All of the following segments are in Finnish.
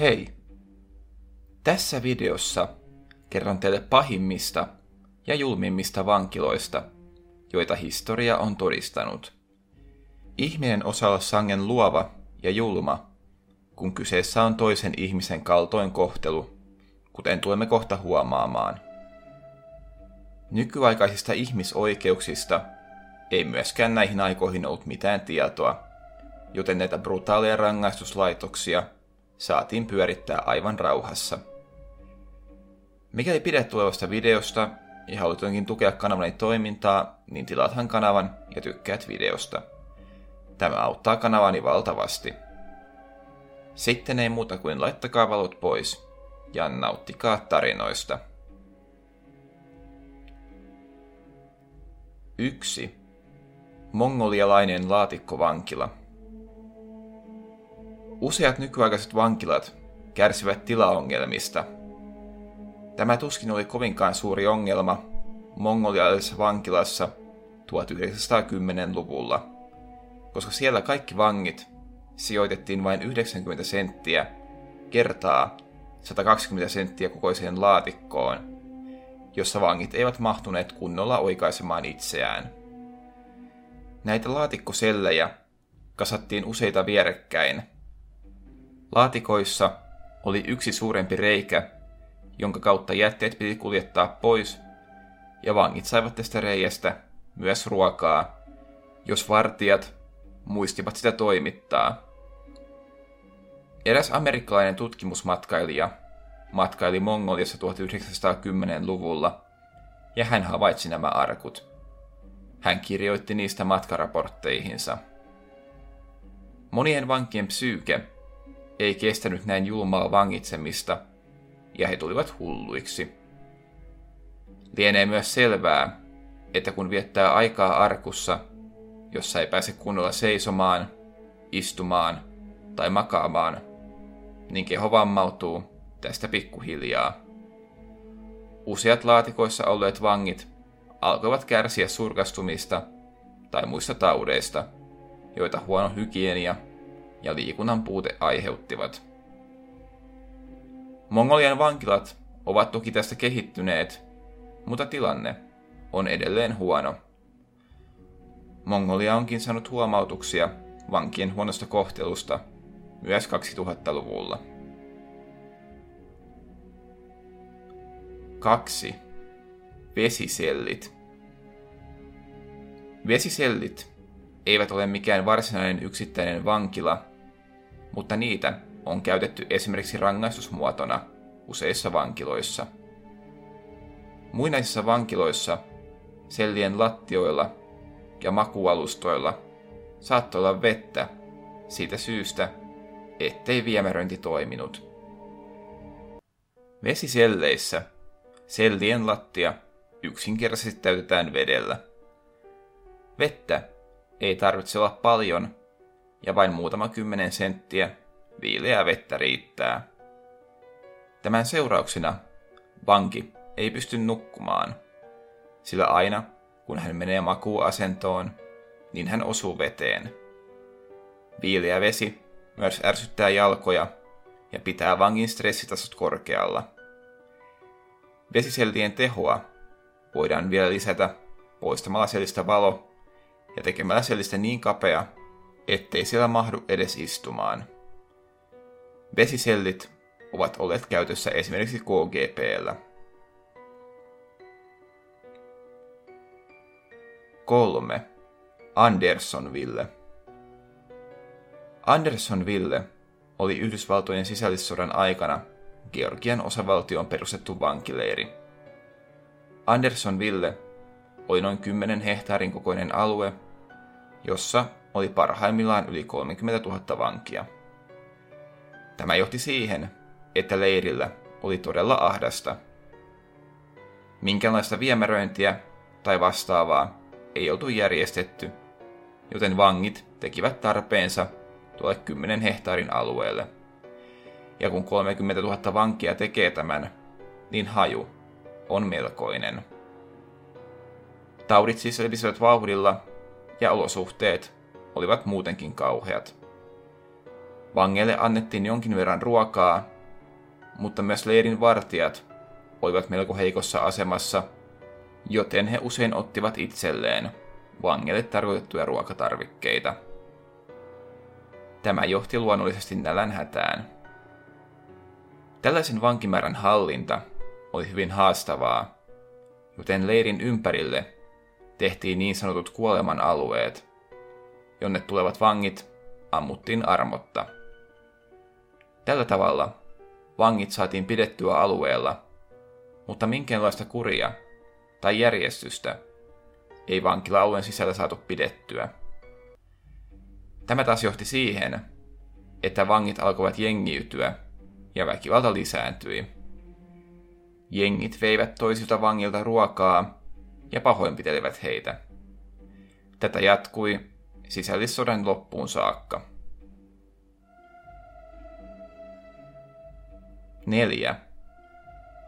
Hei! Tässä videossa kerron teille pahimmista ja julmimmista vankiloista, joita historia on todistanut. Ihminen osaa olla sangen luova ja julma, kun kyseessä on toisen ihmisen kaltoin kohtelu, kuten tulemme kohta huomaamaan. Nykyaikaisista ihmisoikeuksista ei myöskään näihin aikoihin ollut mitään tietoa, joten näitä brutaaleja rangaistuslaitoksia saatiin pyörittää aivan rauhassa. Mikäli pidät tulevasta videosta ja haluat tukea kanavani toimintaa, niin tilaathan kanavan ja tykkäät videosta. Tämä auttaa kanavani valtavasti. Sitten ei muuta kuin laittakaa valot pois ja nauttikaa tarinoista. 1. Mongolialainen laatikkovankila. Useat nykyaikaiset vankilat kärsivät tilaongelmista. Tämä tuskin oli kovinkaan suuri ongelma mongolialaisessa vankilassa 1910-luvulla, koska siellä kaikki vangit sijoitettiin vain 90 senttiä kertaa 120 senttiä kokoiseen laatikkoon, jossa vangit eivät mahtuneet kunnolla oikaisemaan itseään. Näitä laatikkosellejä kasattiin useita vierekkäin. Laatikoissa oli yksi suurempi reikä, jonka kautta jätteet piti kuljettaa pois, ja vangit saivat tästä reiästä myös ruokaa, jos vartijat muistivat sitä toimittaa. Eräs amerikkalainen tutkimusmatkailija matkaili Mongoliassa 1910-luvulla, ja hän havaitsi nämä arkut. Hän kirjoitti niistä matkaraportteihinsa. Monien vankien psyyke ei kestänyt näin julmaa vangitsemista, ja he tulivat hulluiksi. Lienee myös selvää, että kun viettää aikaa arkussa, jossa ei pääse kunnolla seisomaan, istumaan tai makaamaan, niin keho vammautuu tästä pikkuhiljaa. Useat laatikoissa olleet vangit alkoivat kärsiä surkastumista tai muista taudeista, joita huono hygienia ja liikunnan puute aiheuttivat. Mongolian vankilat ovat toki tästä kehittyneet, mutta tilanne on edelleen huono. Mongolia onkin saanut huomautuksia vankien huonosta kohtelusta myös 2000-luvulla. 2. Vesisellit. Vesisellit eivät ole mikään varsinainen yksittäinen vankila, mutta niitä on käytetty esimerkiksi rangaistusmuotona useissa vankiloissa. Muinaisissa vankiloissa sellien lattioilla ja makualustoilla saattoi olla vettä siitä syystä, ettei viemäröinti toiminut. Vesiselleissä Sellien lattia yksinkertaisesti täytetään vedellä. Vettä ei tarvitse olla paljon, ja vain muutama kymmenen senttiä viileää vettä riittää. Tämän seurauksena vanki ei pysty nukkumaan, sillä aina kun hän menee makuuasentoon, niin hän osuu veteen. Viileä vesi myös ärsyttää jalkoja ja pitää vangin stressitasot korkealla – Vesisellien tehoa voidaan vielä lisätä poistamalla sellistä valo ja tekemällä sellistä niin kapea, ettei siellä mahdu edes istumaan. Vesisellit ovat olleet käytössä esimerkiksi KGPllä. Kolme. Andersonville. Andersonville oli Yhdysvaltojen sisällissodan aikana Georgian osavaltioon perustettu vankileiri. Andersonville oli noin 10 hehtaarin kokoinen alue, jossa oli parhaimmillaan yli 30 000 vankia. Tämä johti siihen, että leirillä oli todella ahdasta. Minkälaista viemäröintiä tai vastaavaa ei oltu järjestetty, joten vangit tekivät tarpeensa tuolle 10 hehtaarin alueelle – ja kun 30 000 vankia tekee tämän, niin haju on melkoinen. Taudit siis levisivät vauhdilla, ja olosuhteet olivat muutenkin kauheat. Vangeille annettiin jonkin verran ruokaa, mutta myös leirin vartijat olivat melko heikossa asemassa, joten he usein ottivat itselleen vangeille tarkoitettuja ruokatarvikkeita. Tämä johti luonnollisesti nälänhätään. Tällaisen vankimäärän hallinta oli hyvin haastavaa, joten leirin ympärille tehtiin niin sanotut kuoleman alueet, jonne tulevat vangit ammuttiin armotta. Tällä tavalla vangit saatiin pidettyä alueella, mutta minkäänlaista kuria tai järjestystä ei vankila-alueen sisällä saatu pidettyä. Tämä taas johti siihen, että vangit alkoivat jengiytyä ja väkivalta lisääntyi. Jengit veivät toisilta vangilta ruokaa ja pahoinpitelivät heitä. Tätä jatkui sisällissodan loppuun saakka. 4.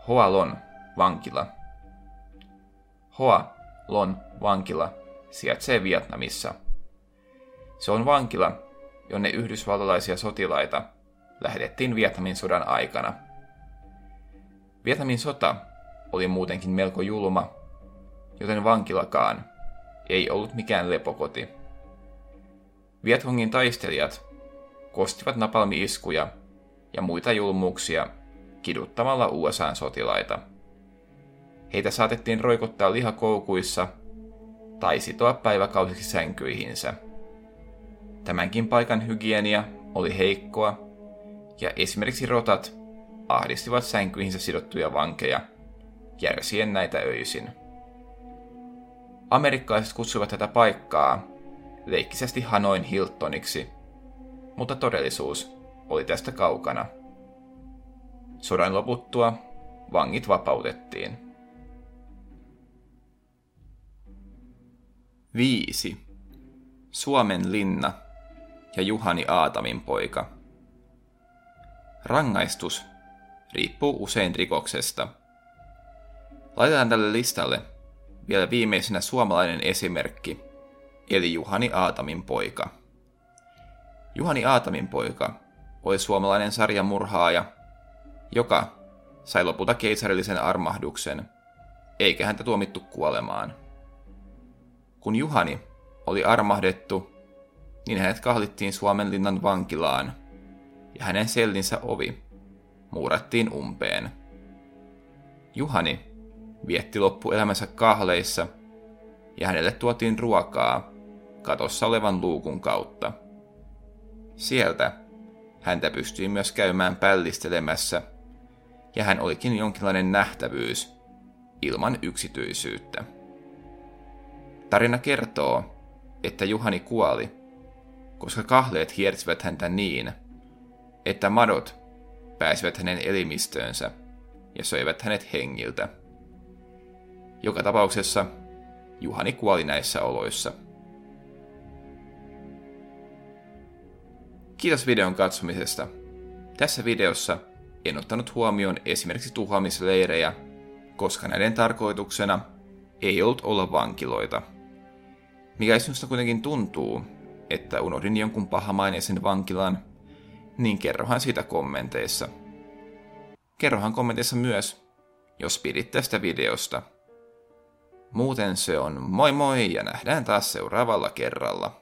Hoalon vankila. Hoa Lon vankila sijaitsee Vietnamissa. Se on vankila, jonne yhdysvaltalaisia sotilaita lähetettiin Vietnamin sodan aikana. Vietnamin sota oli muutenkin melko julma, joten vankilakaan ei ollut mikään lepokoti. Viethongin taistelijat kostivat napalmi-iskuja ja muita julmuuksia kiduttamalla USAn sotilaita. Heitä saatettiin roikottaa lihakoukuissa tai sitoa päiväkausiksi sänkyihinsä. Tämänkin paikan hygienia oli heikkoa, ja esimerkiksi rotat ahdistivat sänkyihinsä sidottuja vankeja, järsien näitä öisin. Amerikkalaiset kutsuivat tätä paikkaa leikkisesti Hanoin Hiltoniksi, mutta todellisuus oli tästä kaukana. Sodan loputtua vangit vapautettiin. 5. Suomen linna ja Juhani Aatamin poika. Rangaistus riippuu usein rikoksesta. Laitetaan tälle listalle vielä viimeisenä suomalainen esimerkki, eli Juhani Aatamin poika. Juhani Aatamin poika oli suomalainen sarjamurhaaja, joka sai lopulta keisarillisen armahduksen, eikä häntä tuomittu kuolemaan. Kun Juhani oli armahdettu, niin hänet kahlittiin Suomenlinnan vankilaan, ja hänen sellinsä ovi muurattiin umpeen. Juhani vietti loppuelämänsä kahleissa, ja hänelle tuotiin ruokaa katossa olevan luukun kautta. Sieltä häntä pystyi myös käymään pällistelemässä, ja hän olikin jonkinlainen nähtävyys ilman yksityisyyttä. Tarina kertoo, että Juhani kuoli, koska kahleet hiersivät häntä niin, että madot pääsivät hänen elimistöönsä ja söivät hänet hengiltä. Joka tapauksessa Juhani kuoli näissä oloissa. Kiitos videon katsomisesta. Tässä videossa en ottanut huomioon esimerkiksi tuhoamisleirejä, koska näiden tarkoituksena ei ollut olla vankiloita. Mikä sinusta kuitenkin tuntuu, että unohdin jonkun pahamaineisen vankilan, niin kerrohan siitä kommenteissa. Kerrohan kommenteissa myös, jos pidit tästä videosta. Muuten se on moi moi ja nähdään taas seuraavalla kerralla.